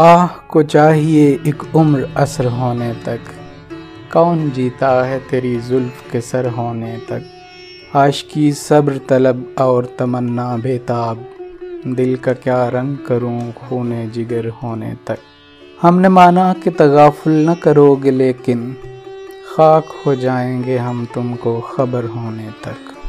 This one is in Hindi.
आह को चाहिए एक उम्र असर होने तक। कौन जीता है तेरी जुल्फ के सर होने तक? आशकी सब्र तलब और तमन्ना बेताब। दिल का क्या रंग करूँ खूने जिगर होने तक? हमने माना कि तगाफुल न करोगे लेकिन खाक हो जाएँगे हम तुमको खबर होने तक।